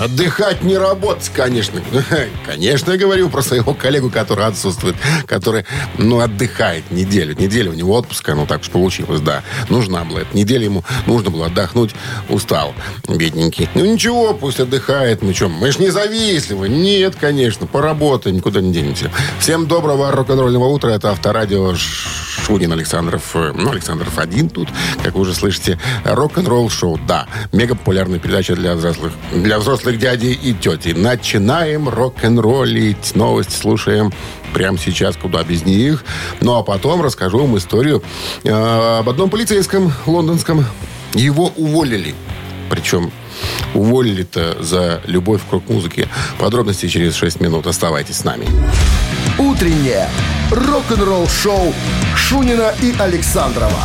Отдыхать не работать, конечно. Конечно, я говорю про своего коллегу, который отсутствует, который, ну, отдыхает неделю. Неделю у него отпуска, ну, так уж получилось, да. Нужна была эта неделя ему, нужно было отдохнуть. Устал, бедненький. Ну, ничего, пусть отдыхает. Мы что, мы ж независимы. Нет, конечно, поработаем, никуда не денемся. Всем доброго рок-н-ролльного утра. Это Авторадио Шунин Александров. э, Ну, Александров один тут, как вы уже слышите. Рок-н-ролл шоу, да. Мега популярная передача для взрослых, для взрослых дядей и тети. Начинаем рок-н-роллить. Новости слушаем прямо сейчас, куда без них. Ну, а потом расскажу вам историю э, об одном полицейском лондонском. Его уволили. Причем уволили-то за любовь к рок-музыке. Подробности через 6 минут. Оставайтесь с нами. Утреннее рок-н-ролл-шоу Шунина и Александрова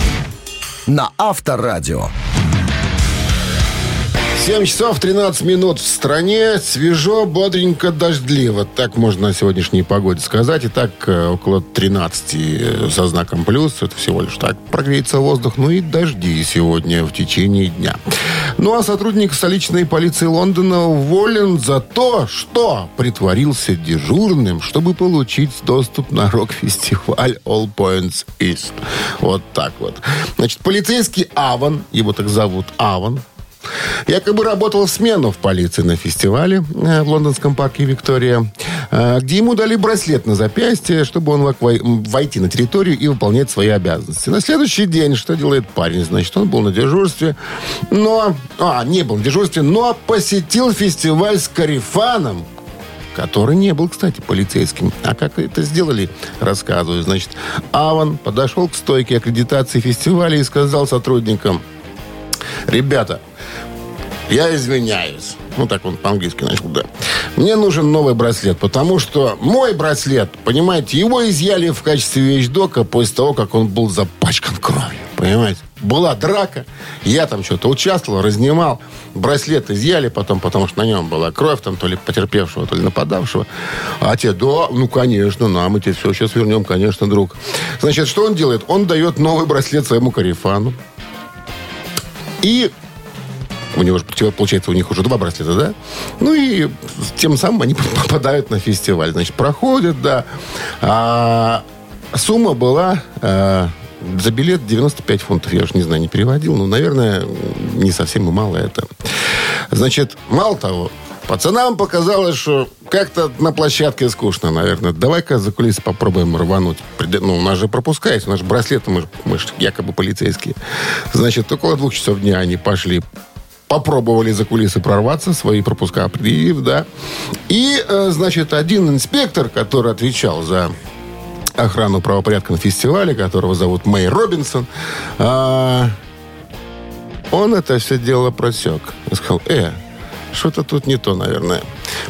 на Авторадио. 7 часов 13 минут в стране. Свежо, бодренько, дождливо. Так можно о сегодняшней погоде сказать. И так э, около 13 э, со знаком плюс. Это всего лишь так. Прогреется воздух. Ну и дожди сегодня в течение дня. Ну а сотрудник столичной полиции Лондона уволен за то, что притворился дежурным, чтобы получить доступ на рок-фестиваль All Points East. Вот так вот. Значит, полицейский Аван, его так зовут Аван, Якобы работал в смену в полиции на фестивале э, в лондонском парке Виктория, э, где ему дали браслет на запястье, чтобы он мог войти на территорию и выполнять свои обязанности. На следующий день что делает парень? Значит, он был на дежурстве, но... А, не был на дежурстве, но посетил фестиваль с Карифаном, который не был, кстати, полицейским. А как это сделали, рассказываю. Значит, Аван подошел к стойке аккредитации фестиваля и сказал сотрудникам, ребята, я извиняюсь. Ну, так он по-английски начал, да. Мне нужен новый браслет, потому что мой браслет, понимаете, его изъяли в качестве вещдока после того, как он был запачкан кровью. Понимаете? Была драка, я там что-то участвовал, разнимал. Браслет изъяли потом, потому что на нем была кровь, там то ли потерпевшего, то ли нападавшего. А те, да, ну, конечно, на, мы тебе все сейчас вернем, конечно, друг. Значит, что он делает? Он дает новый браслет своему карифану. И у него же, получается, у них уже два браслета, да? Ну и тем самым они попадают на фестиваль. Значит, проходят, да. А сумма была а, за билет 95 фунтов. Я уж не знаю, не переводил. Но, наверное, не совсем и мало это. Значит, мало того, пацанам показалось, что как-то на площадке скучно, наверное. Давай-ка за кулисы попробуем рвануть. Ну, у нас же пропускается, у нас же браслеты, мы же, мы же якобы полицейские. Значит, около двух часов дня они пошли попробовали за кулисы прорваться, свои пропуска предъявив, да. И, э, значит, один инспектор, который отвечал за охрану правопорядка на фестивале, которого зовут Мэй Робинсон, а, он это все дело просек. Сказал, э, что-то тут не то, наверное.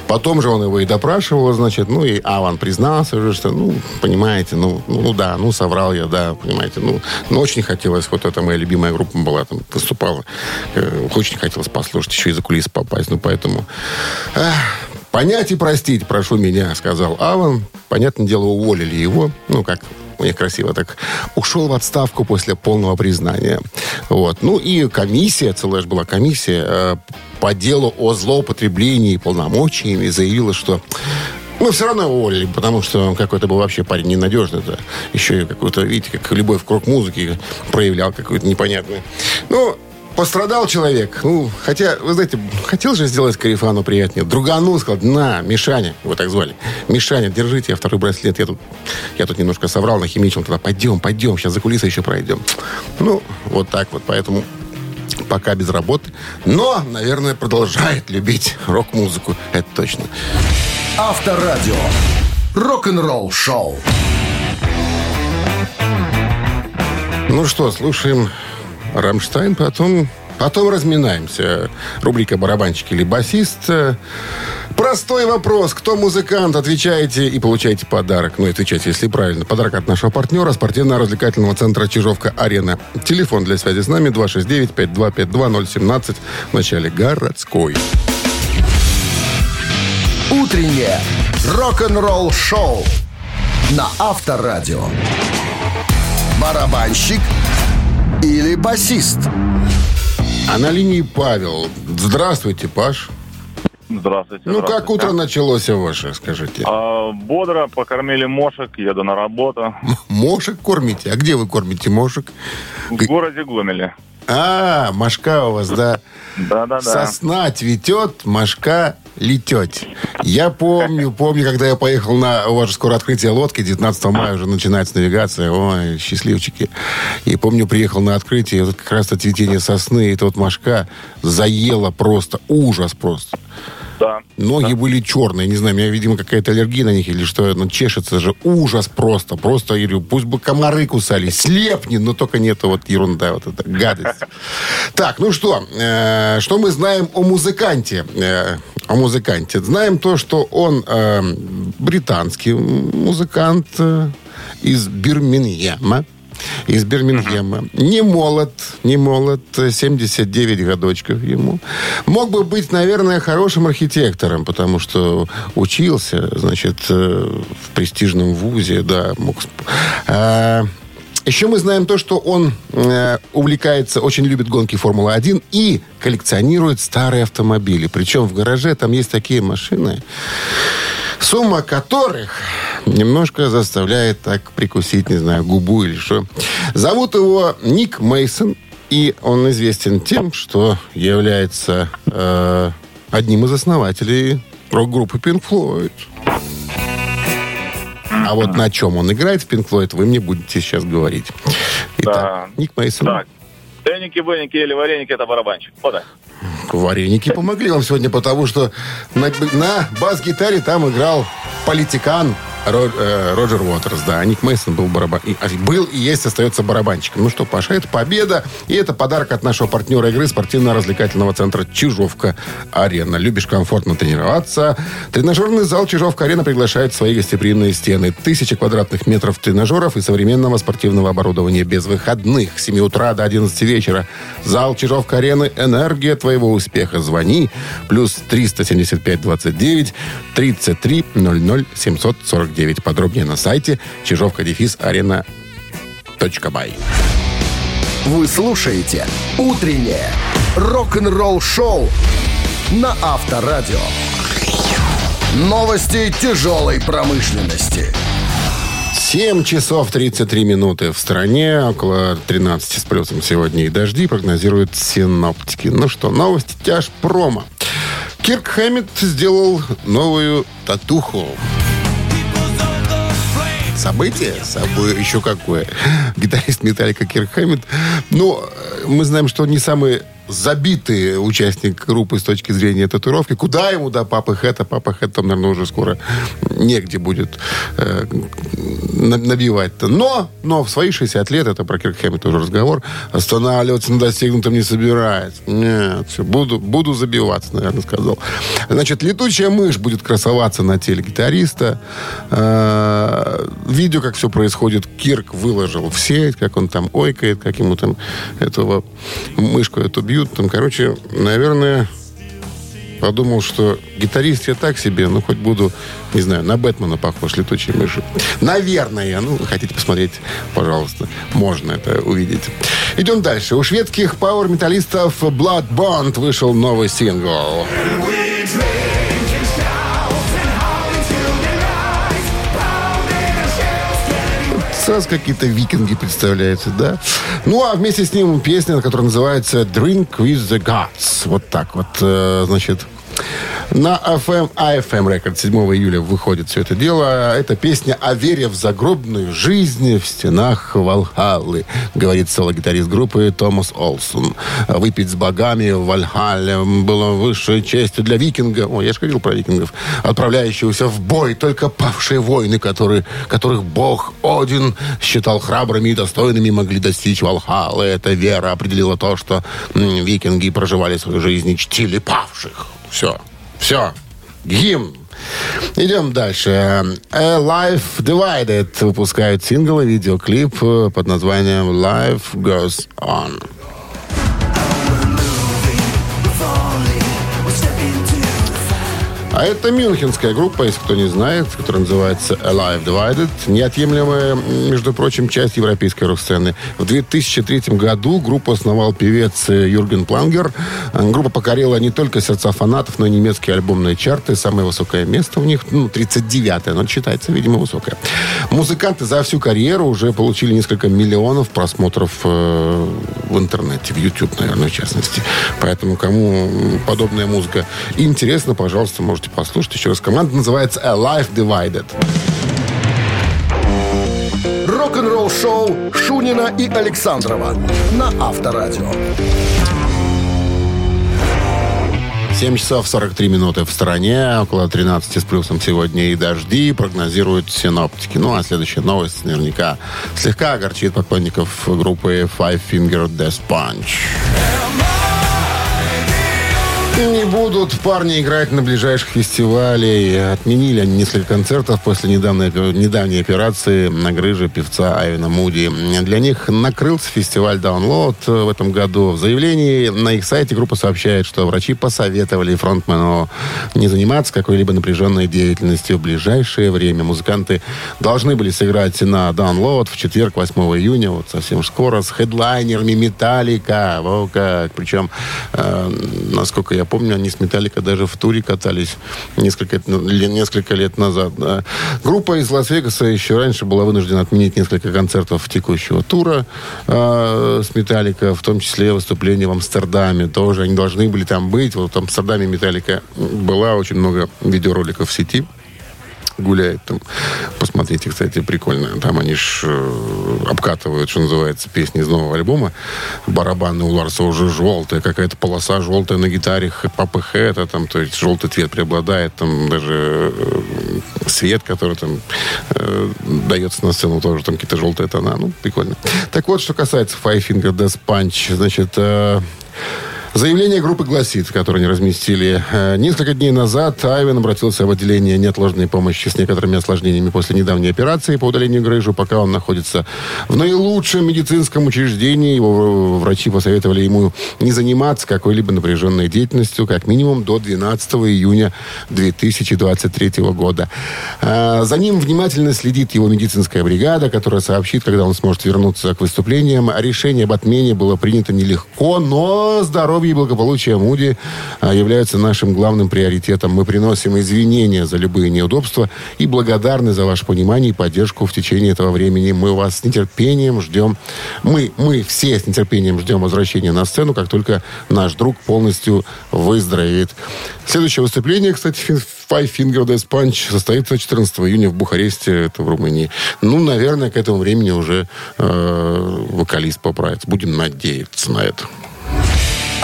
Потом же он его и допрашивал, значит, ну и Аван признался уже, что, ну, понимаете, ну, ну, да, ну соврал я, да, понимаете, ну, ну очень хотелось, вот эта моя любимая группа была, там, выступала, э, очень хотелось послушать, еще и за кулисы попасть, ну, поэтому... ах, понять и простить, прошу меня, сказал Аван. Понятное дело, уволили его, ну, как них красиво так, ушел в отставку после полного признания. Вот. Ну и комиссия, целая же была комиссия э, по делу о злоупотреблении полномочиями заявила, что мы все равно его уволили, потому что он какой-то был вообще парень ненадежный. Да. Еще и какой-то, видите, как любовь к рок-музыке проявлял какой-то непонятный. Ну, пострадал человек. Ну, хотя, вы знаете, хотел же сделать Карифану приятнее. Другану сказал, на, Мишаня, его так звали. Мишаня, держите, я второй браслет. Я тут, я тут немножко соврал, нахимичил. Тогда пойдем, пойдем, сейчас за кулисы еще пройдем. Ну, вот так вот, поэтому пока без работы. Но, наверное, продолжает любить рок-музыку. Это точно. Авторадио. Рок-н-ролл шоу. Ну что, слушаем Рамштайн, потом, потом разминаемся. Рубрика «Барабанщик или басист». Простой вопрос. Кто музыкант? Отвечаете и получаете подарок. Ну, отвечайте, если правильно. Подарок от нашего партнера спортивно-развлекательного центра «Чижовка-Арена». Телефон для связи с нами 269-5252-017 в начале городской. Утреннее рок-н-ролл шоу на Авторадио. барабанщик или басист? А на линии Павел. Здравствуйте, Паш. Здравствуйте. Ну, как здравствуйте. утро началось ваше, скажите? А, бодро, покормили мошек, еду на работу. Мошек кормите? А где вы кормите мошек? В городе Гомеле. А, мошка у вас, да. Да-да-да. Сосна цветет, мошка летет. Я помню, помню, когда я поехал на... У вас же скоро открытие лодки, 19 мая уже начинается навигация. Ой, счастливчики. И помню, приехал на открытие, вот как раз это цветение сосны, и тут мошка заела просто, ужас просто. Да. Ноги были черные, не знаю, у меня, видимо, какая-то аллергия на них или что, но чешется же ужас просто. Просто, я говорю, пусть бы комары кусали, слепни, но только не это вот ерунда, вот эта гадость. Так, ну что, э, что мы знаем о музыканте? Э, о музыканте. Знаем то, что он э, британский музыкант из Бирмингема. Из Бирмингема. Не молод, не молод, 79 годочков ему. Мог бы быть, наверное, хорошим архитектором, потому что учился, значит, э, в престижном вузе, да, мог... А, еще мы знаем то, что он э, увлекается, очень любит гонки Формулы-1 и коллекционирует старые автомобили. Причем в гараже там есть такие машины, сумма которых немножко заставляет так прикусить, не знаю, губу или что. Зовут его Ник Мейсон, и он известен тем, что является э, одним из основателей рок-группы Pink Floyd. А вот на чем он играет в Pink Floyd, вы мне будете сейчас говорить. Итак, Да. Ник Мейсон. Так. Тенники, бенники или вареники это барабанщик. Вот так. Вареники помогли вам сегодня, потому что на, на бас-гитаре там играл политикан Э, Роджер Уотерс. Да, Ник Мейсон был, барабан... и- а, был и есть, остается барабанщиком. Ну что, Паша, это победа. И это подарок от нашего партнера игры спортивно-развлекательного центра «Чижовка-Арена». Любишь комфортно тренироваться? Тренажерный зал «Чижовка-Арена» приглашает в свои гостеприимные стены. Тысячи квадратных метров тренажеров и современного спортивного оборудования без выходных. С 7 утра до 11 вечера. Зал «Чижовка-Арены» – энергия твоего успеха. Звони. Плюс 375 29 33 00 749. Подробнее на сайте чижовка-арена бай. Вы слушаете «Утреннее рок-н-ролл-шоу» на Авторадио. Новости тяжелой промышленности. 7 часов 33 минуты в стране, около 13 с плюсом сегодня и дожди, прогнозируют синоптики. Ну что, новости тяжпрома. Кирк Хэммит сделал новую татуху. Событие? Собой еще какое. Гитарист Металлика Кирк Хэммит. Ну, э, мы знаем, что он не самый забитый участник группы с точки зрения татуировки. Куда ему, да, папы Хэта? Папа Хэт там, наверное, уже скоро негде будет э, на- набивать-то. Но, но в свои 60 лет, это про Кирк Хэммит уже разговор, останавливаться на достигнутом не собирается. Нет, все, буду, буду забиваться, наверное, сказал. Значит, летучая мышь будет красоваться на теле гитариста. Э, видео, как все происходит, Кирк выложил в сеть, как он там ойкает, как ему там этого мышку эту бьют. Там, короче, наверное, подумал, что гитарист я так себе, ну, хоть буду, не знаю, на Бэтмена похож, летучей мыши. Наверное. Ну, хотите посмотреть, пожалуйста, можно это увидеть. Идем дальше. У шведских пауэр-металлистов Blood Bond вышел новый сингл. Сразу какие-то викинги представляются, да? Ну, а вместе с ним песня, которая называется «Drink with the Gods». Вот так вот, э, значит... На FM, AFM Records 7 июля выходит все это дело. Это песня о вере в загробную жизнь в стенах Валхаллы, говорит соло-гитарист группы Томас Олсон. Выпить с богами в Вальхалле было высшей честью для викинга. Ой, я же говорил про викингов. Отправляющегося в бой только павшие воины, которые, которых бог Один считал храбрыми и достойными, могли достичь Валхаллы. Эта вера определила то, что викинги проживали свою жизнь и чтили павших. Все. Все. Гимн. Идем дальше. A Life Divided выпускают сингл и видеоклип э, под названием Life Goes On. А это мюнхенская группа, если кто не знает, которая называется Alive Divided. Неотъемлемая, между прочим, часть европейской рок-сцены. В 2003 году группу основал певец Юрген Плангер. Группа покорила не только сердца фанатов, но и немецкие альбомные чарты. Самое высокое место у них, ну, 39-е, но считается, видимо, высокое. Музыканты за всю карьеру уже получили несколько миллионов просмотров э, в интернете, в YouTube, наверное, в частности. Поэтому кому подобная музыка интересна, пожалуйста, можете можете послушать еще раз. Команда называется A Life Divided. Рок-н-ролл шоу Шунина и Александрова на Авторадио. 7 часов 43 минуты в стране, около 13 с плюсом сегодня и дожди, прогнозируют синоптики. Ну, а следующая новость наверняка слегка огорчит поклонников группы Five Finger Death Punch. Не будут парни играть на ближайших фестивалях. Отменили они несколько концертов после недавней, недавней операции на грыже певца Айвена Муди. Для них накрылся фестиваль Download в этом году. В заявлении на их сайте группа сообщает, что врачи посоветовали фронтмену не заниматься какой-либо напряженной деятельностью в ближайшее время. Музыканты должны были сыграть на Download в четверг, 8 июня, вот совсем скоро, с хедлайнерами Металлика. Во как. Причем, э, насколько я помню, они с Металлика даже в туре катались несколько, несколько лет назад. Группа из Лас-Вегаса еще раньше была вынуждена отменить несколько концертов текущего тура э, с Металлика, в том числе выступления в Амстердаме тоже. Они должны были там быть. Вот в Амстердаме Металлика была очень много видеороликов в сети гуляет там. Посмотрите, кстати, прикольно. Там они ж э, обкатывают, что называется, песни из нового альбома. Барабаны у Ларса уже желтые, какая-то полоса желтая на гитаре, папа это там, то есть желтый цвет преобладает, там даже э, свет, который там э, дается на сцену, тоже там какие-то желтые тона. Ну, прикольно. Так вот, что касается Five Finger Death Punch, значит, э, Заявление группы гласит, которое они разместили. «Э, несколько дней назад Айвен обратился в отделение неотложной помощи с некоторыми осложнениями после недавней операции по удалению грыжу, пока он находится в наилучшем медицинском учреждении. Его врачи посоветовали ему не заниматься какой-либо напряженной деятельностью, как минимум до 12 июня 2023 года. «Э, за ним внимательно следит его медицинская бригада, которая сообщит, когда он сможет вернуться к выступлениям. Решение об отмене было принято нелегко, но здоровье здоровье и благополучие Муди а, являются нашим главным приоритетом. Мы приносим извинения за любые неудобства и благодарны за ваше понимание и поддержку в течение этого времени. Мы вас с нетерпением ждем. Мы, мы все с нетерпением ждем возвращения на сцену, как только наш друг полностью выздоровеет. Следующее выступление, кстати, Five Finger Death Punch состоится 14 июня в Бухаресте, это в Румынии. Ну, наверное, к этому времени уже э, вокалист поправится. Будем надеяться на это.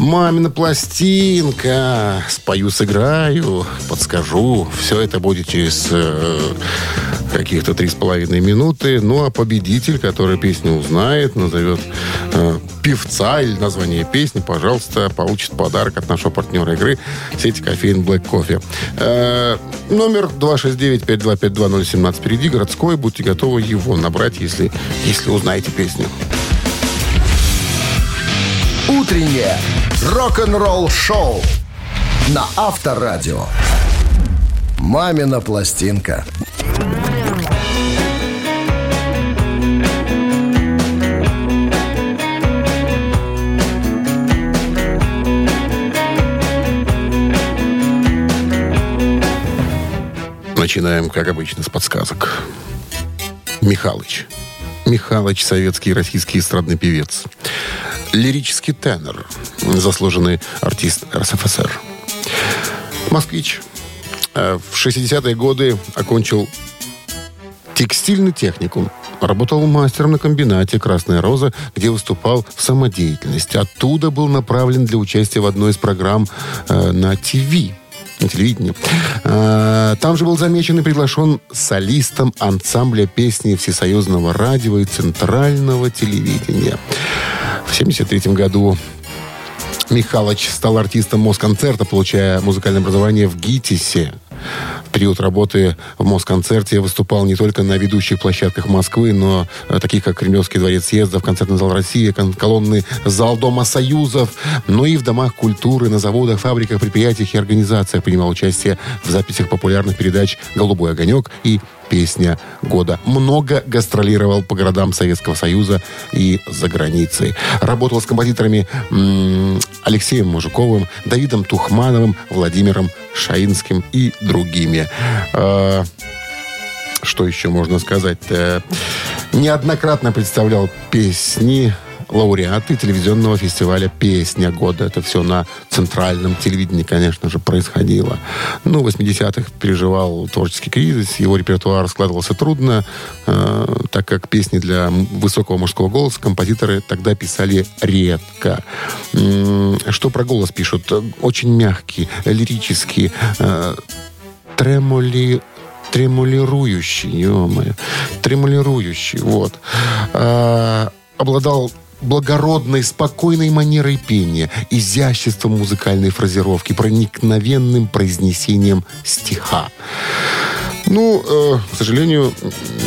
Мамина пластинка. Спою, сыграю, подскажу. Все это будет через э, каких-то три с половиной минуты. Ну, а победитель, который песню узнает, назовет э, певца или название песни, пожалуйста, получит подарок от нашего партнера игры сети кофеин Black Coffee. Э, номер 269-5252017 впереди, городской. Будьте готовы его набрать, если, если узнаете песню. Утреннее рок-н-ролл-шоу на Авторадио. «Мамина пластинка». Начинаем, как обычно, с подсказок. Михалыч. Михалыч, советский российский эстрадный певец. Лирический тенор, заслуженный артист РСФСР. Москвич. Э, в 60-е годы окончил текстильный техникум. Работал мастером на комбинате «Красная роза», где выступал в самодеятельности. Оттуда был направлен для участия в одной из программ э, на ТВ на телевидении. А, там же был замечен и приглашен солистом ансамбля песни Всесоюзного радио и Центрального телевидения. В 1973 году Михалыч стал артистом Москонцерта, получая музыкальное образование в ГИТИСе. В период работы в Москонцерте выступал не только на ведущих площадках Москвы, но э, таких как Кремлевский дворец съездов, концертный зал России, колонный зал Дома Союзов, но и в домах культуры, на заводах, фабриках, предприятиях и организациях принимал участие в записях популярных передач «Голубой огонек» и песня года. Много гастролировал по городам Советского Союза и за границей. Работал с композиторами Алексеем Мужиковым, Давидом Тухмановым, Владимиром Шаинским и другими. А, что еще можно сказать? Неоднократно представлял песни лауреаты телевизионного фестиваля «Песня года». Это все на центральном телевидении, конечно же, происходило. Ну, в 80-х переживал творческий кризис, его репертуар складывался трудно, э, так как песни для высокого мужского голоса композиторы тогда писали редко. Что про голос пишут? Очень мягкий, лирический, э, тремоли тремолирующий, ё-моё, тремолирующий, вот. А, обладал благородной, спокойной манерой пения, изяществом музыкальной фразировки, проникновенным произнесением стиха. Ну, э, к сожалению,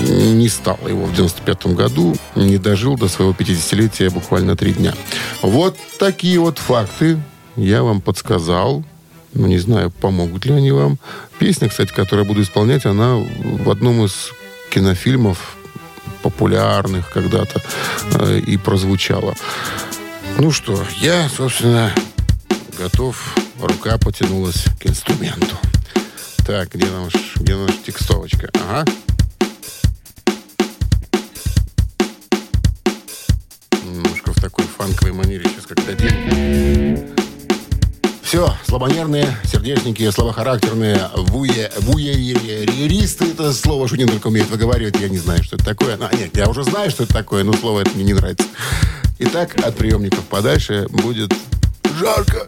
не стало его в 95 году, не дожил до своего 50-летия буквально три дня. Вот такие вот факты я вам подсказал. Ну, не знаю, помогут ли они вам. Песня, кстати, которую я буду исполнять, она в одном из кинофильмов популярных когда-то э, и прозвучало. Ну что, я, собственно, готов. Рука потянулась к инструменту. Так, где наш, где наша текстовочка? Ага. Немножко в такой фанковой манере сейчас как дадим. Все, слабонервные, сердечники, слабохарактерные, вуе, вуеристы, это слово Шунин только умеет выговаривать, я не знаю, что это такое. А, нет, я уже знаю, что это такое, но слово это мне не нравится. Итак, от приемников подальше будет жарко.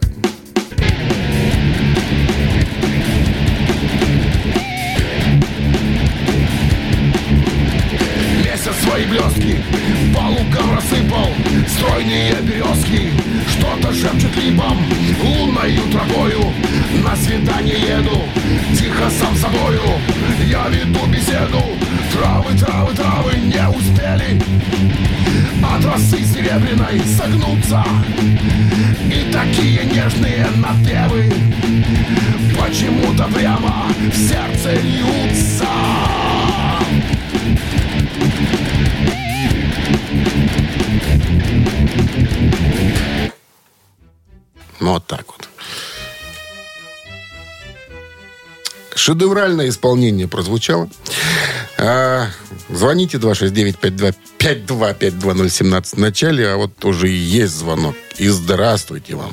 Месяц свои блески по лукам рассыпал. Стройные березки Что-то шепчет либом Лунною травою На свидание еду. Тихо сам собою Я веду беседу. Травы, травы, травы не успели. От росы серебряной согнуться. И такие нежные напевы Почему-то прямо в сердце льются ну, вот так вот. Шедевральное исполнение прозвучало. А, звоните 269-5252-017 в начале, а вот уже и есть звонок. И здравствуйте вам.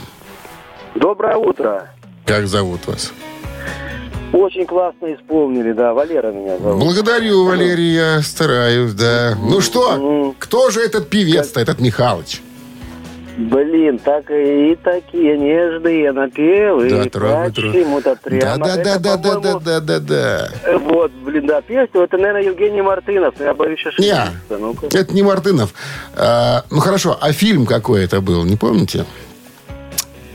Доброе утро. Как зовут вас? Очень классно исполнили, да. Валера меня зовут. Благодарю, Валерий, я стараюсь, да. Ну что, кто же этот певец-то, этот Михалыч? Блин, так и такие нежные напевы. Да, травы, Почему-то прямо. Да, да, да, да, да, да, да, да. Вот, блин, да, песню. Это, наверное, Евгений Мартынов. Я боюсь ошибиться. Не, это не Мартынов. А, ну, хорошо, а фильм какой это был, не помните?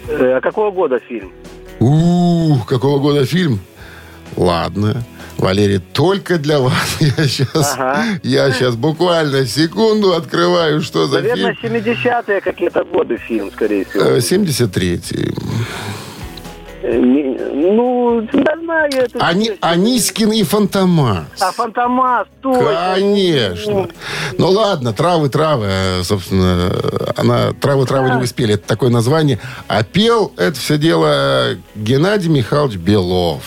А какого года фильм? Ух, какого года фильм? Ладно. Валерий, только для вас. Я сейчас, ага. я сейчас буквально секунду открываю, что за Наверное, фильм. Наверное, 70-е какие-то годы фильм, скорее всего. 73-й. Э, ну, да знаю это. Ани, Анискин и Фантомас. А Фантомас, точно. Конечно. Ну ладно, травы, травы. Собственно, она травы, травы не успели. Это такое название. А пел это все дело Геннадий Михайлович Белов.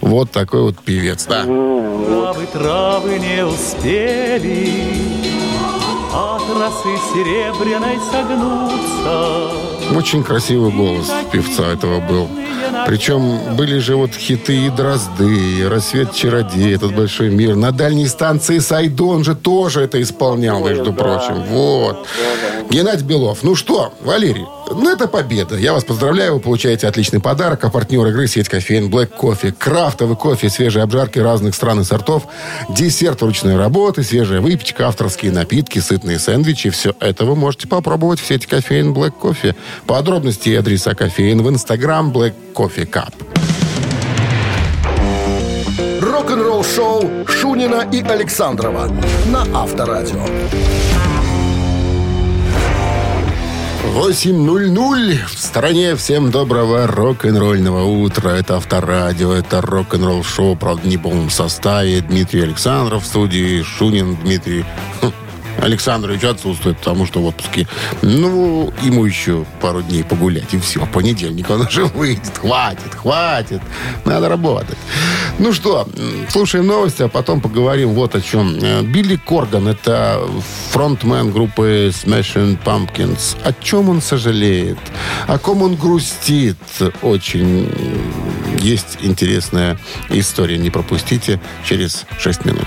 Вот такой вот певец, да. Травы, травы не успели от росы серебряной согнуться. Очень красивый голос певца этого был. Причем были же вот хиты и «Дрозды», и «Рассвет чародей», «Этот большой мир». На дальней станции Сайдон же тоже это исполнял, между прочим. Вот. Геннадий Белов. Ну что, Валерий, ну это победа. Я вас поздравляю, вы получаете отличный подарок. А партнер игры сеть кофеин Black Coffee. Крафтовый кофе, свежие обжарки разных стран и сортов, десерт ручной работы, свежая выпечка, авторские напитки, сытные сэндвичи. Все это вы можете попробовать в сети кофеин Black Coffee. Подробности и адреса кофеин в инстаграм Black Coffee Cup. Рок-н-ролл-шоу Шунина и Александрова на Авторадио. 8.00 в стороне. Всем доброго рок-н-ролльного утра. Это Авторадио, это рок-н-ролл шоу, правда, не в полном составе. Дмитрий Александров в студии, Шунин Дмитрий хм, Александрович отсутствует, потому что в отпуске. Ну, ему еще пару дней погулять, и все. Понедельник он уже выйдет. Хватит, хватит. Надо работать. Ну что, слушаем новости, а потом поговорим вот о чем. Э, Билли Корган, это фронтмен группы Smashing Pumpkins. О чем он сожалеет? О ком он грустит? Очень есть интересная история. Не пропустите через 6 минут.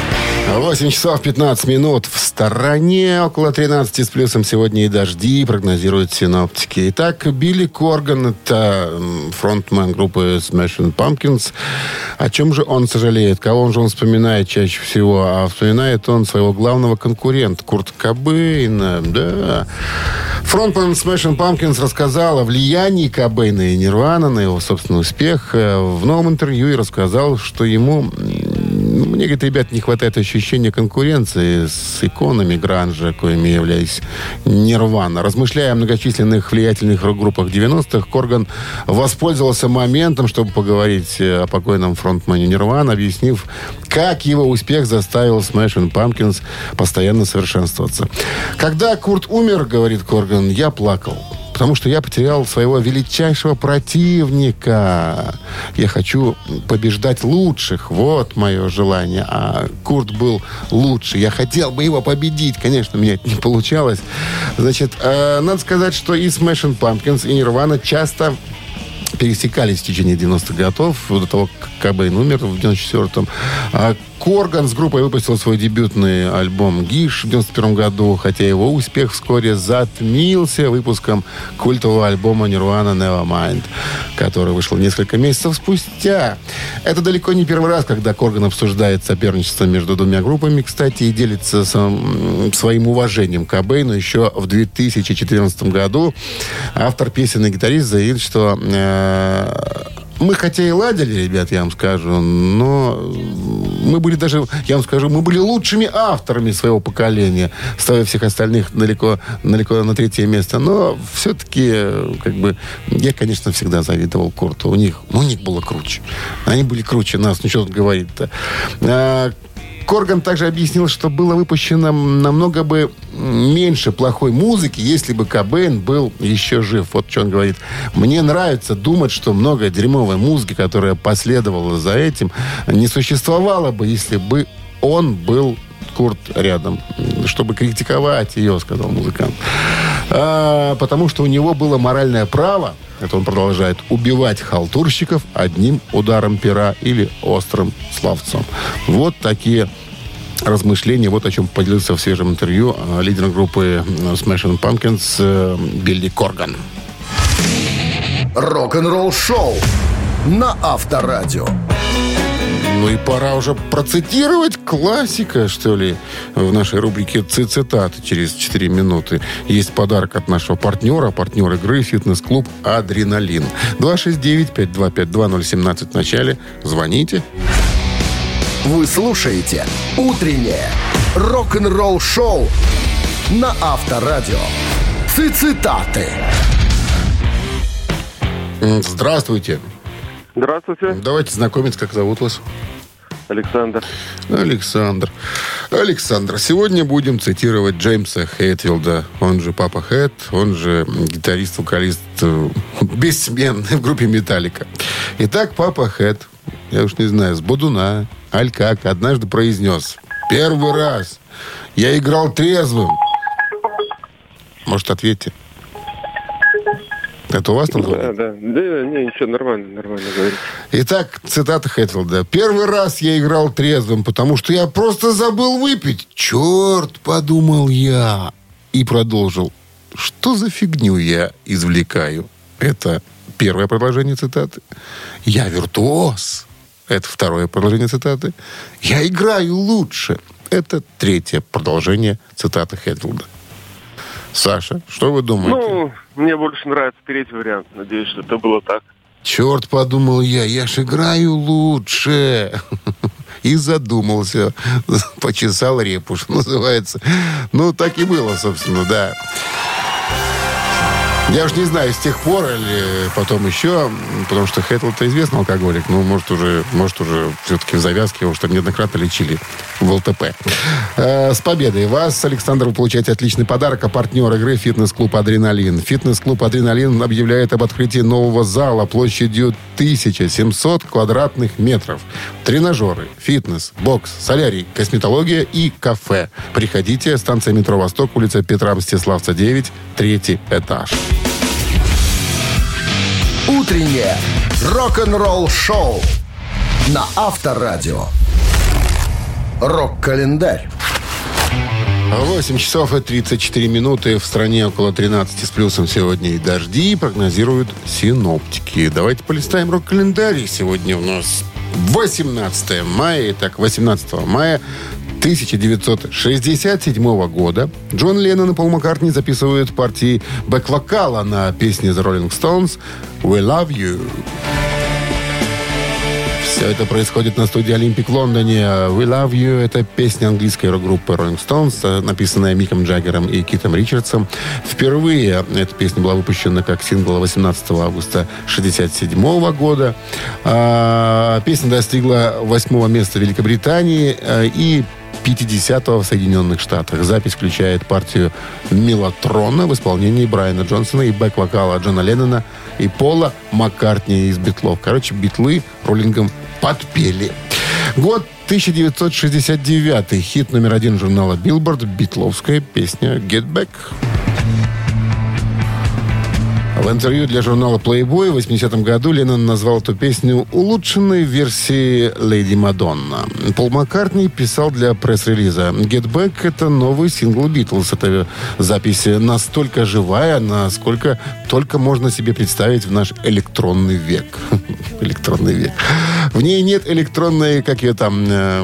8 часов 15 минут. В стороне около 13 с плюсом сегодня и дожди, прогнозируют синоптики. Итак, Билли Корган, это фронтмен группы Smashing Pumpkins. О чем же он сожалеет? Кого же он вспоминает чаще всего? А вспоминает он своего главного конкурента, Курт Кобейна. Да. Фронтмен Smashing Pumpkins рассказал о влиянии Кобейна и Нирвана на его собственный успех э, в новом интервью и рассказал, что ему м, мне, говорит, ребят, не хватает ощущения конкуренции с иконами гранжа, коими являлись Нирвана. Размышляя о многочисленных влиятельных рок-группах 90-х, Корган воспользовался моментом, чтобы поговорить э, о покойном фронтмане Нирвана, объяснив, как его успех заставил Smashing Pumpkins постоянно совершенствоваться. Когда Курт умер, говорит Корган, я плакал. Потому что я потерял своего величайшего противника. Я хочу побеждать лучших. Вот мое желание. А Курт был лучше. Я хотел бы его победить. Конечно, у меня это не получалось. Значит, э, надо сказать, что и Smashing Pumpkins, и Nirvana часто пересекались в течение 90-х годов, до того, как Кобейн умер в 94-м. А Корган с группой выпустил свой дебютный альбом «Гиш» в 91 году, хотя его успех вскоре затмился выпуском культового альбома «Нирвана Nevermind», который вышел несколько месяцев спустя. Это далеко не первый раз, когда Корган обсуждает соперничество между двумя группами, кстати, и делится своим уважением к Кобейну еще в 2014 году. Автор песен и гитарист заявил, что э, мы хотя и ладили, ребят, я вам скажу, но мы были даже, я вам скажу, мы были лучшими авторами своего поколения, ставя всех остальных далеко, далеко на третье место. Но все-таки, как бы, я, конечно, всегда завидовал Курту. У них, у них было круче. Они были круче нас, ничего тут говорить-то. А, Корган также объяснил, что было выпущено намного бы меньше плохой музыки, если бы Кобейн был еще жив. Вот что он говорит. Мне нравится думать, что много дерьмовой музыки, которая последовала за этим, не существовало бы, если бы он был Курт рядом, чтобы критиковать ее, сказал музыкант. А, потому что у него было моральное право, это он продолжает, убивать халтурщиков одним ударом пера или острым словцом. Вот такие размышления. Вот о чем поделился в свежем интервью э, лидер группы э, Smashing Pumpkins э, Билли Корган. Рок-н-ролл-шоу на Авторадио. Ну и пора уже процитировать классика, что ли, в нашей рубрике «Ци- «Цитаты» через 4 минуты. Есть подарок от нашего партнера, партнер игры «Фитнес-клуб Адреналин». 269-525-2017 в начале. Звоните. Вы слушаете «Утреннее рок-н-ролл-шоу» на Авторадио. Цитаты. Здравствуйте. Здравствуйте, Давайте знакомиться, как зовут вас. Александр. Александр. Александр, сегодня будем цитировать Джеймса Хэтфилда, он же Папа Хэт, он же гитарист-вокалист э, бессменный в группе Металлика. Итак, Папа Хэт, я уж не знаю, с Бодуна, аль как, однажды произнес, первый раз я играл трезвым. Может, ответьте. Это у вас там? Да, да. Да, не, ничего, нормально, нормально говорите. Итак, цитата Хэтфилда. «Первый раз я играл трезвым, потому что я просто забыл выпить. Черт, подумал я». И продолжил. Что за фигню я извлекаю? Это первое продолжение цитаты. Я виртуоз. Это второе продолжение цитаты. Я играю лучше. Это третье продолжение цитаты Хэтфилда. Саша, что вы думаете? Ну, мне больше нравится третий вариант. Надеюсь, что это было так. Черт, подумал я, я ж играю лучше. И задумался. Почесал репу, что называется. Ну, так и было, собственно, да. Я уж не знаю, с тех пор или потом еще, потому что Хэттл-то известный алкоголик, ну, может, уже, может, уже все-таки в завязке его что неоднократно лечили в ЛТП. Э, с победой вас, Александр, вы получаете отличный подарок, а партнер игры «Фитнес-клуб Адреналин». «Фитнес-клуб Адреналин» объявляет об открытии нового зала площадью 1700 квадратных метров. Тренажеры, фитнес, бокс, солярий, косметология и кафе. Приходите, станция метро «Восток», улица Петра Мстиславца, 9, третий этаж. Утреннее рок-н-ролл-шоу на Авторадио. Рок-календарь. 8 часов и 34 минуты. В стране около 13 с плюсом сегодня и дожди, прогнозируют синоптики. Давайте полистаем рок-календарь. Сегодня у нас 18 мая. Итак, 18 мая 1967 года Джон Леннон и Пол Маккартни записывают партии бэк-вокала на песне The Rolling Stones «We Love You». Все это происходит на студии «Олимпик» в Лондоне. «We Love You» — это песня английской рок-группы Rolling Stones, написанная Миком Джаггером и Китом Ричардсом. Впервые эта песня была выпущена как сингл 18 августа 1967 года. А, Песня достигла восьмого места Великобритании э, и 50-го в Соединенных Штатах. Запись включает партию «Мелатрона» в исполнении Брайана Джонсона и бэк-вокала Джона Леннона и Пола Маккартни из «Битлов». Короче, битлы роллингом подпели. Год 1969. Хит номер один журнала Billboard. Битловская песня «Get Back». В интервью для журнала Playboy в 80-м году Леннон назвал эту песню улучшенной версией «Леди Мадонна». Пол Маккартни писал для пресс-релиза «Get Back» — это новый сингл «Битлз». Это запись настолько живая, насколько только можно себе представить в наш электронный век. электронный век. В ней нет электронной, как ее там, э,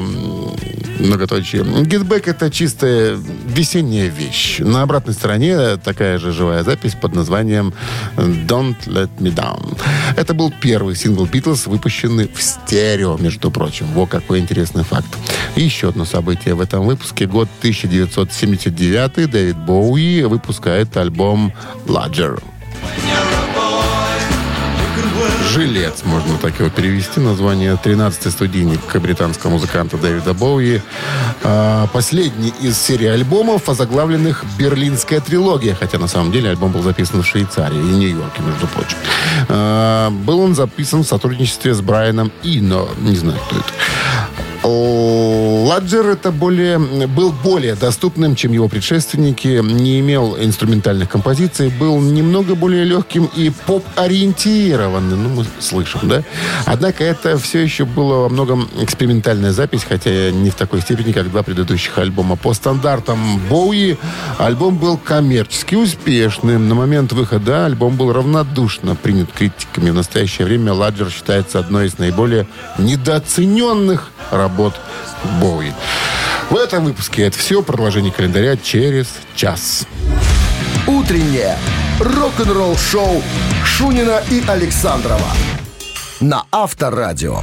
многоточие. Гетбэк — это чистая весенняя вещь. На обратной стороне такая же живая запись под названием «Don't Let Me Down». Это был первый сингл Битлз, выпущенный в стерео, между прочим. Во какой интересный факт. И еще одно событие в этом выпуске. Год 1979. Дэвид Боуи выпускает альбом «Ладжер». «Жилец», можно так его перевести. Название 13-й студийник британского музыканта Дэвида Боуи. А, последний из серии альбомов, озаглавленных «Берлинская трилогия», хотя на самом деле альбом был записан в Швейцарии и Нью-Йорке, между прочим. А, был он записан в сотрудничестве с Брайаном Ино. Не знаю, кто это. Ладжер это более, был более доступным, чем его предшественники, не имел инструментальных композиций, был немного более легким и поп-ориентированным, ну, мы слышим, да? Однако это все еще было во многом экспериментальная запись, хотя не в такой степени, как два предыдущих альбома. По стандартам Боуи альбом был коммерчески успешным. На момент выхода альбом был равнодушно принят критиками. В настоящее время Ладжер считается одной из наиболее недооцененных работ Боуи. В этом выпуске это все. Продолжение календаря через час. Утреннее рок-н-ролл-шоу Шунина и Александрова на Авторадио.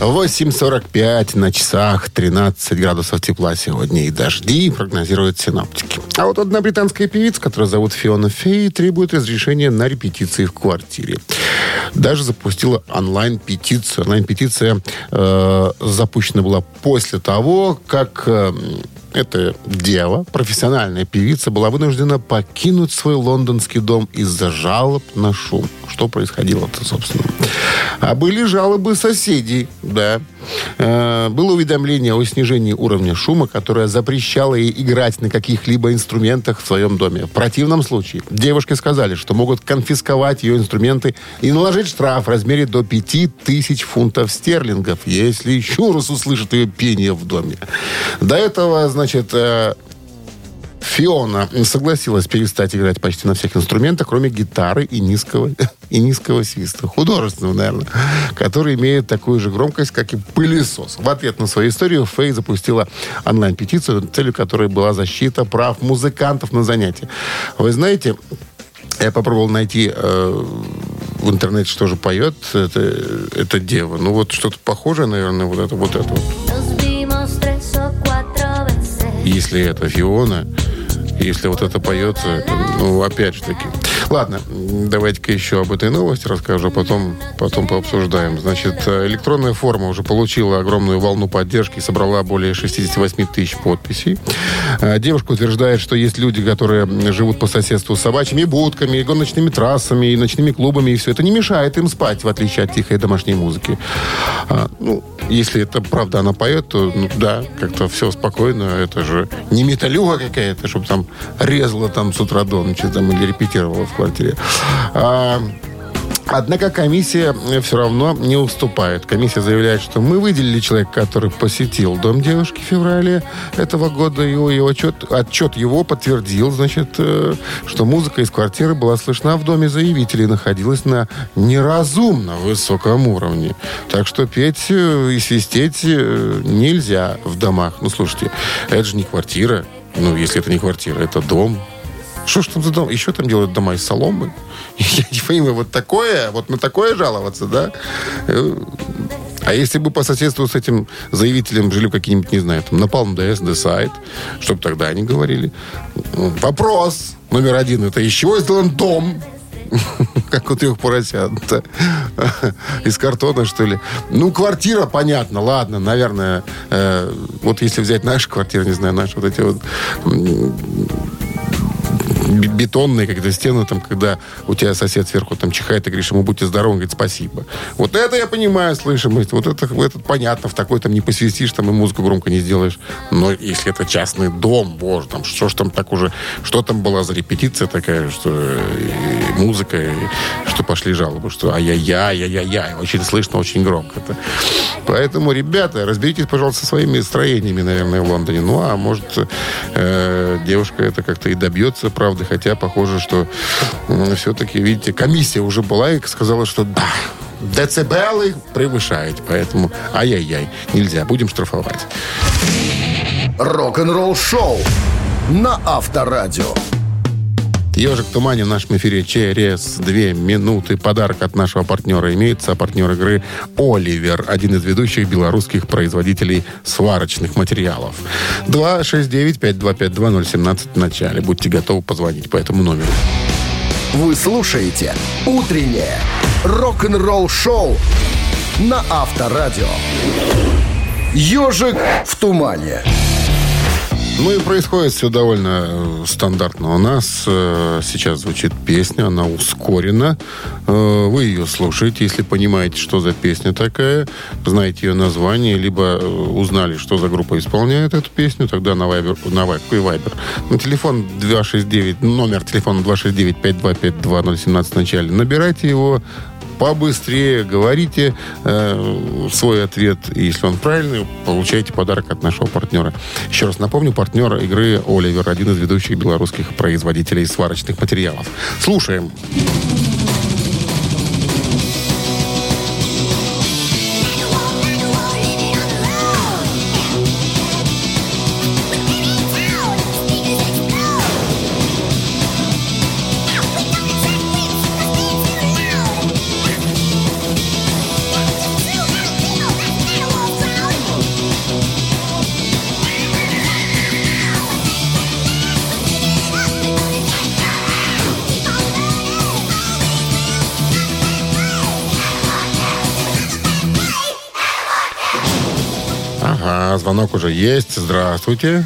8.45 на часах, 13 градусов тепла сегодня и дожди, прогнозируют синоптики. А вот одна британская певица, которая зовут Фиона Фей, требует разрешения на репетиции в квартире. Даже запустила онлайн-петицию. Онлайн-петиция э, запущена была после того, как э, эта дева, профессиональная певица, была вынуждена покинуть свой лондонский дом из-за жалоб на шум. Что происходило-то, собственно? А были жалобы соседей, да. Э, было уведомление о снижении уровня шума, которое запрещало ей играть на каких-либо инструментах в своем доме. В противном случае девушке сказали, что могут конфисковать ее инструменты и наложить штраф в размере до 5000 фунтов стерлингов, если еще раз услышит ее пение в доме. До этого, значит, э, Фиона согласилась перестать играть почти на всех инструментах, кроме гитары и низкого, и низкого свиста. Художественного, наверное, который имеет такую же громкость, как и пылесос. В ответ на свою историю Фэй запустила онлайн-петицию, целью которой была защита прав музыкантов на занятия. Вы знаете, я попробовал найти э, в интернете, что же поет это, эта дева. Ну, вот что-то похожее, наверное, вот это вот это вот. Если это Фиона, если вот это поется, ну, опять же таки. Ладно, давайте-ка еще об этой новости расскажу, а потом, потом пообсуждаем. Значит, электронная форма уже получила огромную волну поддержки собрала более 68 тысяч подписей. А, девушка утверждает, что есть люди, которые живут по соседству с собачьими будками, и гоночными трассами, и ночными клубами, и все это не мешает им спать, в отличие от тихой домашней музыки. А, ну, если это правда она поет, то ну, да, как-то все спокойно. Это же не металюга какая-то, чтобы там резала там с утра до ночи там, или репетировала в квартире. А, Однако комиссия все равно не уступает. Комиссия заявляет, что мы выделили человека, который посетил дом девушки в феврале этого года. Его, его отчет, отчет его подтвердил, значит, э, что музыка из квартиры была слышна в доме заявителей и находилась на неразумно высоком уровне. Так что петь э, и свистеть э, нельзя в домах. Ну, слушайте, это же не квартира. Ну, если это не квартира, это дом. Что ж там за дом? Еще там делают дома из соломы. Я не понимаю, вот такое, вот на такое жаловаться, да? Э, а если бы по соседству с этим заявителем жили какие-нибудь, не знаю, там, на Palm DS, Decide, чтобы тогда они говорили. Вопрос номер один. Это из чего сделан дом? Как у трех поросят. Из картона, что ли? Ну, квартира, понятно, ладно, наверное. Э, вот если взять нашу квартиру, не знаю, наши вот эти вот бетонные какие-то стены, там, когда у тебя сосед сверху там чихает, и говоришь ему, будьте здоровы, он говорит, спасибо. Вот это я понимаю, слышимость, вот это, это понятно, в такой там не посвистишь, там и музыку громко не сделаешь. Но если это частный дом, боже, там, что ж там так уже, что там была за репетиция такая, что и музыка, и, что пошли жалобы, что ай-яй-яй, ай-яй-яй, очень слышно, очень громко. Это. Поэтому, ребята, разберитесь, пожалуйста, со своими строениями, наверное, в Лондоне. Ну, а может, э, девушка это как-то и добьется, правда, правда, хотя похоже, что все-таки, видите, комиссия уже была и сказала, что да, децибелы превышаете, поэтому ай-яй-яй, нельзя, будем штрафовать. Рок-н-ролл шоу на Авторадио. Ежик в тумане в нашем эфире через две минуты. Подарок от нашего партнера имеется. Партнер игры «Оливер», один из ведущих белорусских производителей сварочных материалов. 269-5252-017 в начале. Будьте готовы позвонить по этому номеру. Вы слушаете «Утреннее рок-н-ролл-шоу» на Авторадио. «Ежик в тумане». Ну и происходит все довольно э, стандартно. У нас э, сейчас звучит песня, она ускорена. Э, вы ее слушаете, если понимаете, что за песня такая, знаете ее название, либо э, узнали, что за группа исполняет эту песню, тогда на Viber, на Viber, и Viber. На телефон 269, номер телефона 269-525-2017 в начале. Набирайте его, побыстрее говорите э, свой ответ. И если он правильный, получаете подарок от нашего партнера. Еще раз напомню, партнер игры Оливер, один из ведущих белорусских производителей сварочных материалов. Слушаем. Ага, уже есть. Здравствуйте.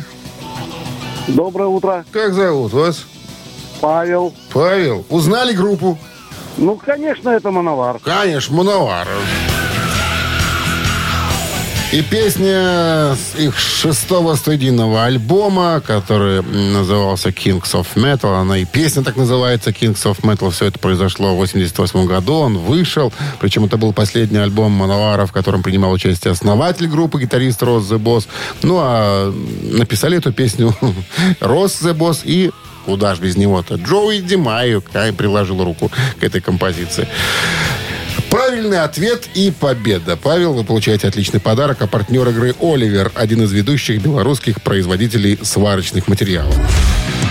Доброе утро, Как зовут вас? Павел. Павел. Узнали группу? Ну, конечно, это Мановар. Конечно, Мановар. И песня с их шестого студийного альбома, который назывался Kings of Metal. Она и песня так называется Kings of Metal. Все это произошло в 88 году. Он вышел. Причем это был последний альбом Мановара, в котором принимал участие основатель группы, гитарист Рос The Boss. Ну, а написали эту песню Рос The Boss и Куда ж без него-то? Джоуи Димайо приложил руку к этой композиции. Правильный ответ и победа. Павел, вы получаете отличный подарок, а партнер игры «Оливер» – один из ведущих белорусских производителей сварочных материалов.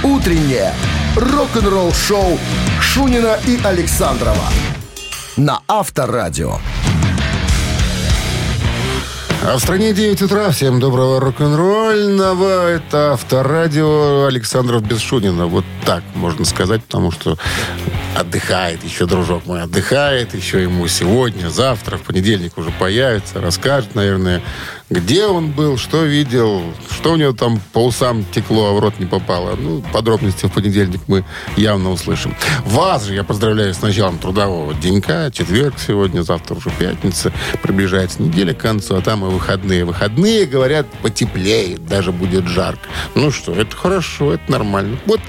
Утреннее рок-н-ролл-шоу Шунина и Александрова на Авторадио. А в стране 9 утра. Всем доброго рок-н-ролльного. Это Авторадио Александров Бесшунина. Вот так можно сказать, потому что отдыхает еще, дружок мой, отдыхает. Еще ему сегодня, завтра, в понедельник уже появится. Расскажет, наверное, где он был, что видел, что у него там по усам текло, а в рот не попало. Ну, подробности в понедельник мы явно услышим. Вас же я поздравляю с началом трудового денька. Четверг сегодня, завтра уже пятница. Приближается неделя к концу, а там и выходные. Выходные, говорят, потеплеет, даже будет жарко. Ну что, это хорошо, это нормально. Вот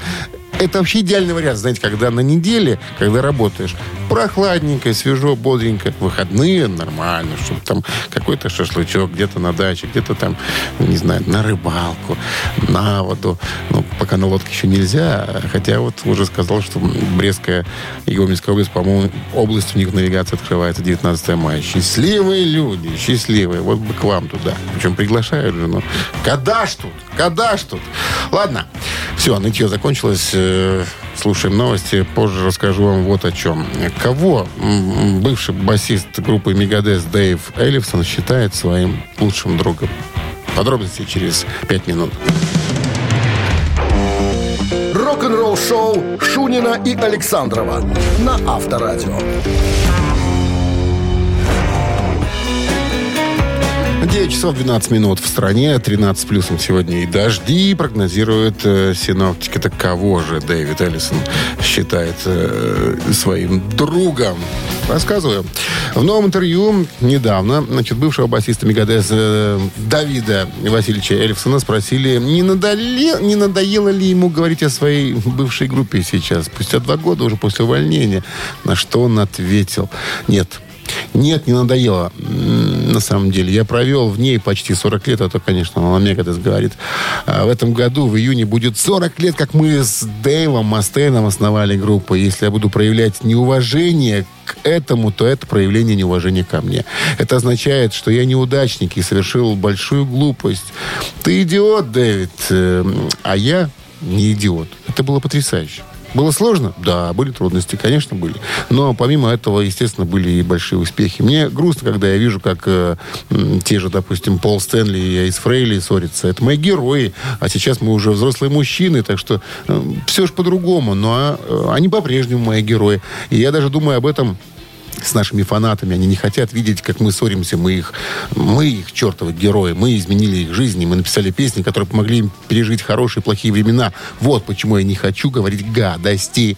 это вообще идеальный вариант, знаете, когда на неделе, когда работаешь, прохладненько, свежо, бодренько, выходные нормально, чтобы там какой-то шашлычок где-то на даче, где-то там, не знаю, на рыбалку, на воду. Ну, пока на лодке еще нельзя, хотя вот уже сказал, что Брестская и Гомельская область, по-моему, область у них навигация открывается 19 мая. Счастливые люди, счастливые. Вот бы к вам туда. Причем приглашают же, но когда ж тут? Когда ж тут? Ладно, все, нытье закончилось. Э, слушаем новости. Позже расскажу вам вот о чем. Кого бывший басист группы Мегадес Дэйв Эллифсон считает своим лучшим другом? Подробности через пять минут. Рок-н-ролл шоу Шунина и Александрова на Авторадио. 9 часов 12 минут в стране, 13 плюсом сегодня и дожди, прогнозируют э, синоптики. Так кого же Дэвид Эллисон считает э, своим другом? Рассказываю. В новом интервью недавно, значит, бывшего басиста Мегадес э, Давида Васильевича Эльфсона спросили, не, надоело, не надоело ли ему говорить о своей бывшей группе сейчас, спустя два года уже после увольнения. На что он ответил, нет, нет, не надоело. На самом деле. Я провел в ней почти 40 лет, а то, конечно, когда говорит. А в этом году, в июне, будет 40 лет, как мы с Дэйвом Мастейном основали группу. Если я буду проявлять неуважение к этому, то это проявление неуважения ко мне. Это означает, что я неудачник и совершил большую глупость. Ты идиот, Дэвид, э, а я не идиот. Это было потрясающе. Было сложно? Да, были трудности, конечно, были. Но помимо этого, естественно, были и большие успехи. Мне грустно, когда я вижу, как э, те же, допустим, Пол Стэнли и Айс Фрейли ссорятся. Это мои герои. А сейчас мы уже взрослые мужчины, так что э, все же по-другому. Но э, они по-прежнему мои герои. И я даже думаю об этом с нашими фанатами. Они не хотят видеть, как мы ссоримся. Мы их, мы их чертовы герои. Мы изменили их жизни. Мы написали песни, которые помогли им пережить хорошие и плохие времена. Вот почему я не хочу говорить гадости.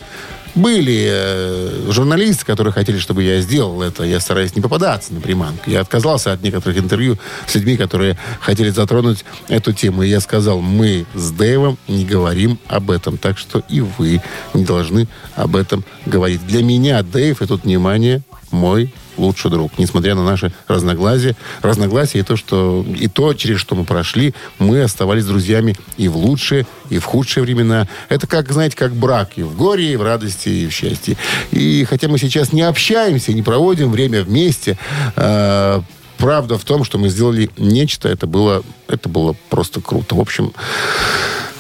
Были э, журналисты, которые хотели, чтобы я сделал это. Я стараюсь не попадаться на приманку. Я отказался от некоторых интервью с людьми, которые хотели затронуть эту тему. И я сказал, мы с Дэйвом не говорим об этом. Так что и вы не должны об этом говорить. Для меня Дэйв, и тут внимание, мой лучший друг. Несмотря на наши разногласия, разногласия и то, что, и то, через что мы прошли, мы оставались друзьями и в лучшие, и в худшие времена. Это как, знаете, как брак. И в горе, и в радости, и в счастье. И хотя мы сейчас не общаемся, не проводим время вместе, э, правда в том, что мы сделали нечто, это было, это было просто круто. В общем,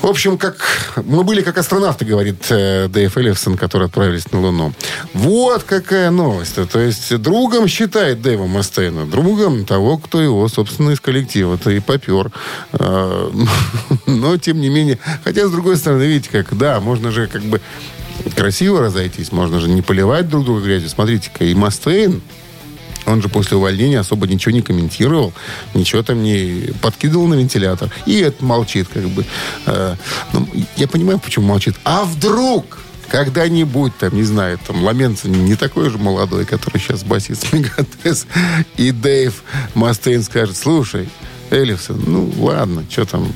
в общем, как мы были как астронавты, говорит э, Дэйв Эллифсон, которые отправились на Луну. Вот какая новость. То есть другом считает Дэйва Мастейна, другом того, кто его, собственно, из коллектива-то и попер. Э, но, тем не менее, хотя, с другой стороны, видите, как, да, можно же как бы красиво разойтись, можно же не поливать друг друга грязью. Смотрите-ка, и Мастейн, он же после увольнения особо ничего не комментировал, ничего там не подкидывал на вентилятор. И это молчит как бы. Э, ну, я понимаю, почему молчит. А вдруг когда-нибудь, там, не знаю, там, Ламенцин не такой же молодой, который сейчас басист Мегатес, и Дэйв Мастейн скажет, слушай, Эллифсон, ну, ладно, что там,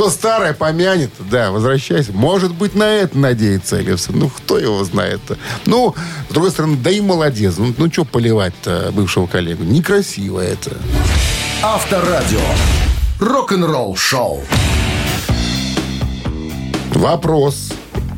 кто старое помянет, да, возвращайся. Может быть, на это надеется Эллифсон. Ну, кто его знает-то? Ну, с другой стороны, да и молодец. Ну, ну что поливать-то бывшего коллегу? Некрасиво это. Авторадио. Рок-н-ролл шоу. Вопрос.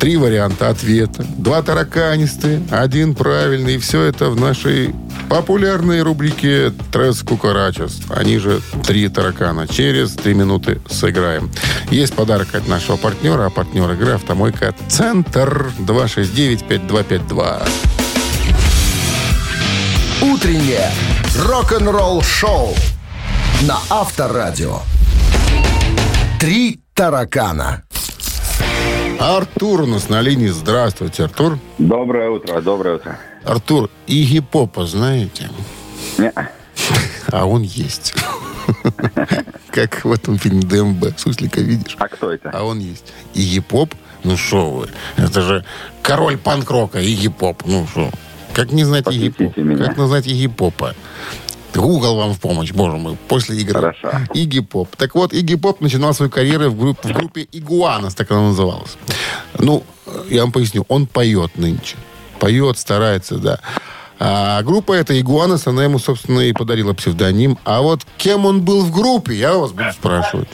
Три варианта ответа. Два тараканистые, один правильный. И все это в нашей популярной рубрике «Трес Кукарачес». Они же «Три таракана». Через три минуты сыграем. Есть подарок от нашего партнера, а партнер игры «Автомойка Центр» 269-5252. Утреннее рок-н-ролл шоу на Авторадио. Три таракана. Артур у нас на линии. Здравствуйте, Артур. Доброе утро, доброе утро. Артур, Игги Попа знаете? Не, А он есть. Как в этом фильме ДМБ. Суслика видишь? а кто это? А он есть. Игги Поп? Ну что вы? Это же король панк-рока, Игги Поп. Ну что? Как не знать Игги Поп? Посвятите меня. Как назвать Игги Попа? Google вам в помощь, боже мой, после игры. Хорошо. Игги Поп. Так вот, Игги Поп начинал свою карьеру в, групп- в группе Игуанас, так она называлась. Ну, я вам поясню, он поет нынче. Поет, старается, да. А группа эта Игуанас, она ему, собственно, и подарила псевдоним. А вот кем он был в группе, я вас буду спрашивать.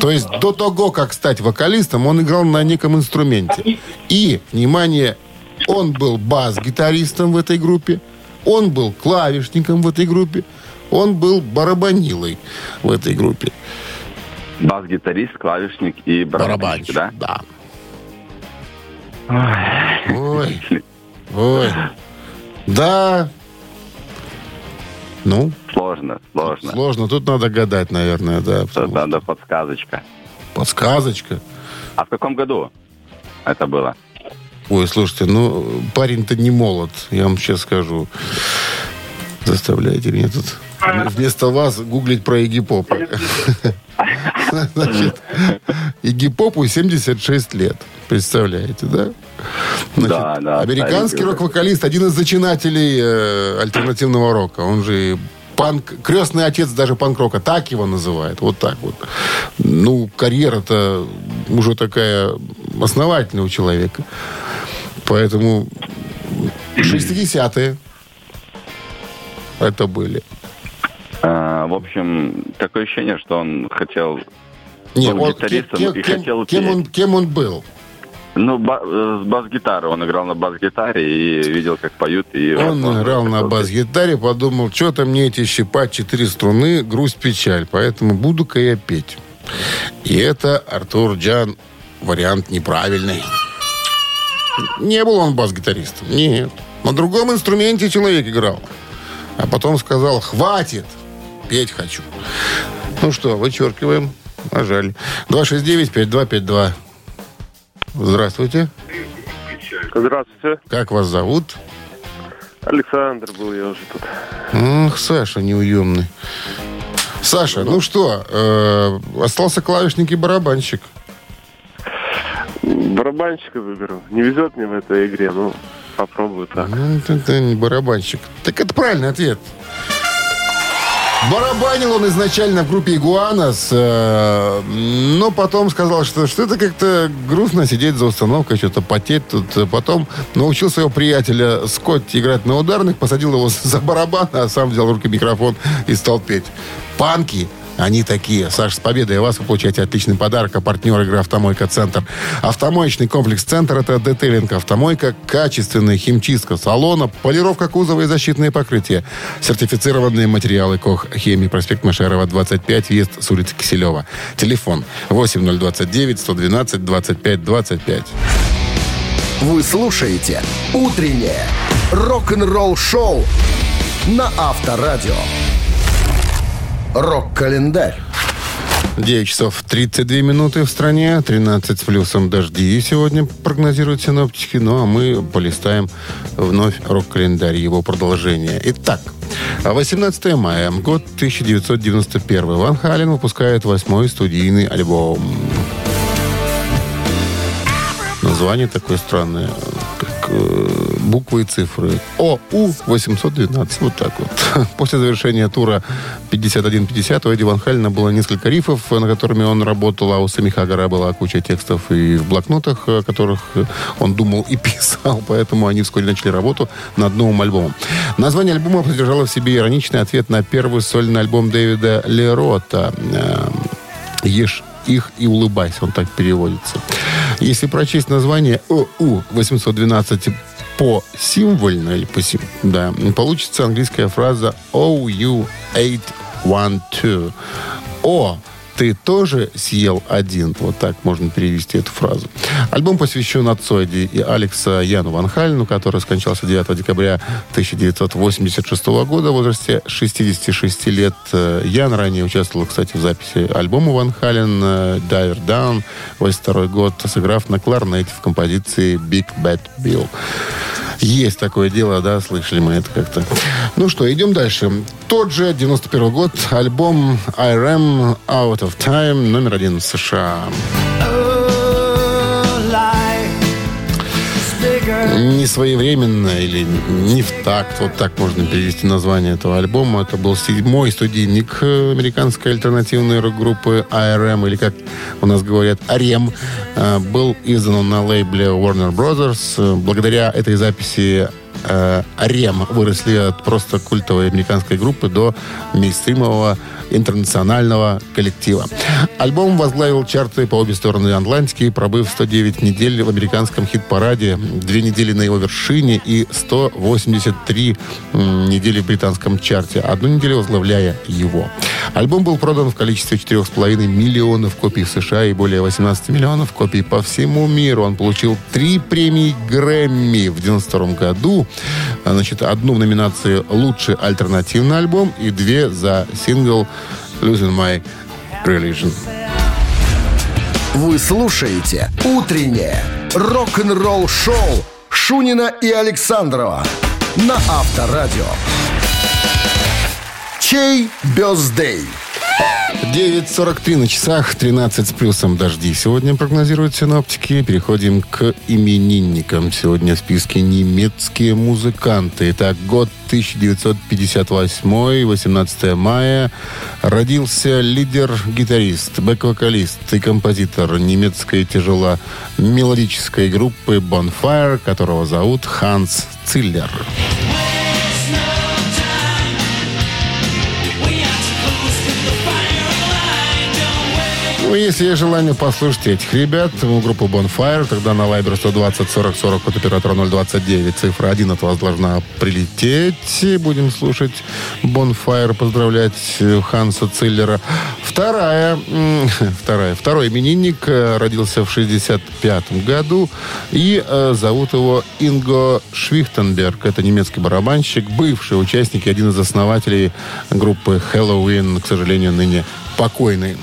То есть до того, как стать вокалистом, он играл на неком инструменте. И, внимание, он был бас-гитаристом в этой группе, он был клавишником в этой группе, он был барабанилой в этой группе. Бас-гитарист, клавишник и барабанщик, да? да. Ой, ой. Да. Ну, Сложно, сложно. сложно. Тут надо гадать, наверное, да. Тут что надо подсказочка. Подсказочка. А в каком году это было? Ой, слушайте, ну, парень-то не молод, я вам сейчас скажу. Заставляете меня тут вместо вас гуглить про Игги Попа. Значит, Игги Попу 76 лет. Представляете, да? Значит, Да, да, Американский рок-вокалист, один из зачинателей э, альтернативного рока. Он же панк, крестный отец даже панк-рока. Так его называют. Вот так вот. Ну, карьера-то уже такая основательная у человека. Поэтому 60-е это были. А, в общем, такое ощущение, что он хотел... Не, Был он- гитаристом кем, и кем- хотел кем он, кем он был? Ну, ба- э, с бас-гитары. Он играл на бас-гитаре и видел, как поют. И Он возможно, играл на бас-гитаре, подумал, что-то мне эти щипать четыре струны, грусть, печаль, поэтому буду-ка я петь. И это Артур Джан вариант неправильный. Не был он бас-гитаристом, нет. На другом инструменте человек играл. А потом сказал, хватит, петь хочу. Ну что, вычеркиваем. Жаль. 269-5252. Здравствуйте. Здравствуйте. Как вас зовут? Александр был я уже тут. Ах, Саша неуемный. Саша, ну что, э, остался клавишник и барабанщик. Барабанщика выберу. Не везет мне в этой игре, ну, попробую так. Ну, это, это не барабанщик. Так это правильный ответ. Барабанил он изначально в группе Игуанас, э, но потом сказал, что что-то как-то грустно сидеть за установкой, что-то потеть тут. Потом научил своего приятеля Скотти играть на ударных, посадил его за барабан, а сам взял в руки микрофон и стал петь. Панки, они такие. Саш, с победой вас вы получаете отличный подарок. А партнер игры «Автомойка Центр». Автомоечный комплекс «Центр» — это детейлинг «Автомойка», качественная химчистка салона, полировка кузова и защитные покрытия. Сертифицированные материалы КОХ «Хемии». Проспект Машерова, 25, въезд с улицы Киселева. Телефон 8029 112 25 25. Вы слушаете «Утреннее рок-н-ролл-шоу» на Авторадио. Рок-календарь. 9 часов 32 минуты в стране, 13 с плюсом дожди сегодня прогнозируют синоптики. Ну, а мы полистаем вновь рок-календарь, его продолжение. Итак, 18 мая, год 1991. Ван Хален выпускает восьмой студийный альбом. название такое странное, буквы и цифры. ОУ 812. Вот так вот. После завершения тура 51-50 у Эдди Ван Халина было несколько рифов, над которыми он работал, а у Сами Хагара была куча текстов и в блокнотах, о которых он думал и писал, поэтому они вскоре начали работу над новым альбомом. Название альбома содержало в себе ироничный ответ на первый сольный альбом Дэвида Лерота «Ешь их и улыбайся», он так переводится. Если прочесть название ОУ 812 по символьно или по сим, да, получится английская фраза OU 812. О ты тоже съел один. Вот так можно перевести эту фразу. Альбом посвящен отцу и Алекса Яну Ван Хальну, который скончался 9 декабря 1986 года в возрасте 66 лет. Ян ранее участвовал, кстати, в записи альбома Ван Хален «Diver Down» 82 год, сыграв на кларнете в композиции «Big Bad Bill». Есть такое дело, да, слышали мы это как-то. Ну что, идем дальше. Тот же 91 год, альбом IRM Out of Time, номер один в США. Не своевременно или не в такт, вот так можно перевести название этого альбома. Это был седьмой студийник американской альтернативной рок-группы ARM, или как у нас говорят, AREM. Был издан на лейбле Warner Brothers. Благодаря этой записи Арем выросли от просто культовой американской группы до мейнстримового интернационального коллектива. Альбом возглавил чарты по обе стороны Атлантики, пробыв 109 недель в американском хит-параде, две недели на его вершине и 183 недели в британском чарте, одну неделю возглавляя его. Альбом был продан в количестве 4,5 миллионов копий в США и более 18 миллионов копий по всему миру. Он получил три премии Грэмми в 92 году. Значит, одну в номинации «Лучший альтернативный альбом» и две за сингл Losing My Religion. Вы слушаете «Утреннее рок-н-ролл-шоу» Шунина и Александрова на Авторадио. Чей бездей? 9.43 на часах, 13 с плюсом дожди. Сегодня прогнозируют синоптики. Переходим к именинникам. Сегодня в списке немецкие музыканты. Итак, год 1958, 18 мая. Родился лидер-гитарист, бэк-вокалист и композитор немецкой тяжело-мелодической группы Bonfire, которого зовут Ханс Циллер. Ну, если есть желание послушать этих ребят, группу Bonfire, тогда на Viber 120 40 40 от оператора 029. Цифра 1 от вас должна прилететь. Будем слушать Bonfire, поздравлять э, Ханса Циллера. Вторая, вторая, второй именинник э, родился в 65 году и э, зовут его Инго Швихтенберг. Это немецкий барабанщик, бывший участник и один из основателей группы Halloween, к сожалению, ныне покойный.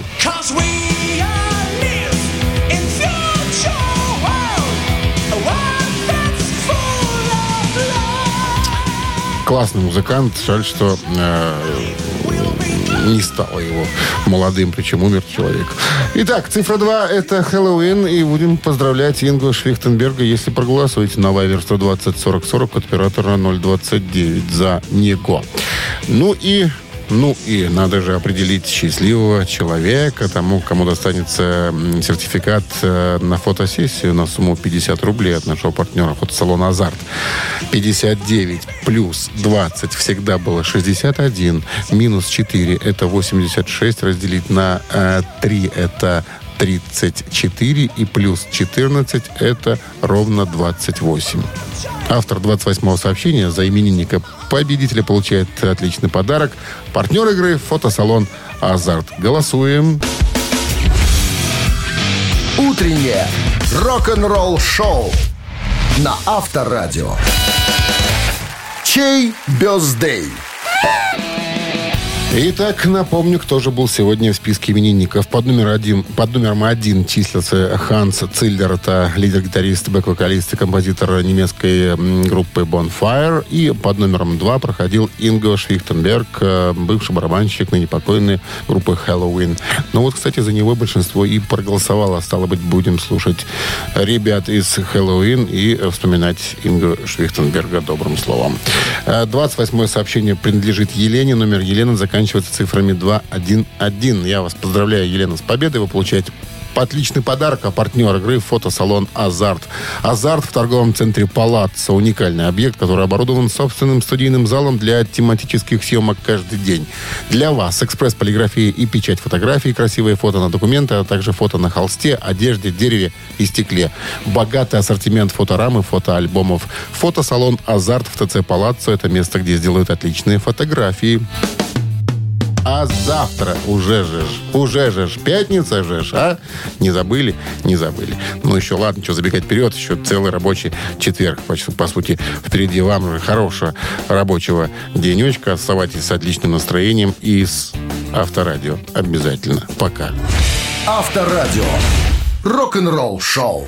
Классный музыкант. Жаль, что э, не стало его молодым, причем умер человек. Итак, цифра 2 это Хэллоуин, и будем поздравлять Ингу Швихтенберга, если проголосуете на Вайвер 120 40 40 от оператора 029 за него. Ну и ну и надо же определить счастливого человека, тому, кому достанется сертификат э, на фотосессию на сумму 50 рублей от нашего партнера фотосалона «Азарт». 59 плюс 20 всегда было 61, минус 4 это 86, разделить на 3 э, это 34 и плюс 14 это ровно 28. Автор 28-го сообщения за именинника победителя получает отличный подарок. Партнер игры – фотосалон «Азарт». Голосуем. Утреннее рок-н-ролл-шоу на Авторадио. Чей бездей? Итак, напомню, кто же был сегодня в списке именинников. Под, номер один, под номером один числится Ханс Циллер. Это лидер-гитарист, бэк-вокалист и композитор немецкой группы Bonfire. И под номером два проходил Инго Швихтенберг, э, бывший барабанщик ныне покойной группы Halloween. Ну вот, кстати, за него большинство и проголосовало. Стало быть, будем слушать ребят из Halloween и вспоминать Инго Швихтенберга добрым словом. 28 сообщение принадлежит Елене. Номер Елены заканчивается заканчивается цифрами 211. Я вас поздравляю, Елена, с победой. Вы получаете отличный подарок, а партнер игры фотосалон «Азарт». «Азарт» в торговом центре «Палаццо» – уникальный объект, который оборудован собственным студийным залом для тематических съемок каждый день. Для вас экспресс-полиграфия и печать фотографий, красивые фото на документы, а также фото на холсте, одежде, дереве и стекле. Богатый ассортимент фоторамы, фотоальбомов. Фотосалон «Азарт» в ТЦ «Палаццо» – это место, где сделают отличные фотографии. А завтра уже же, уже же, пятница же, а? Не забыли? Не забыли. Ну, еще ладно, что забегать вперед, еще целый рабочий четверг. По, сути, впереди вам уже хорошего рабочего денечка. Оставайтесь с отличным настроением и с Авторадио. Обязательно. Пока. Авторадио. Рок-н-ролл шоу.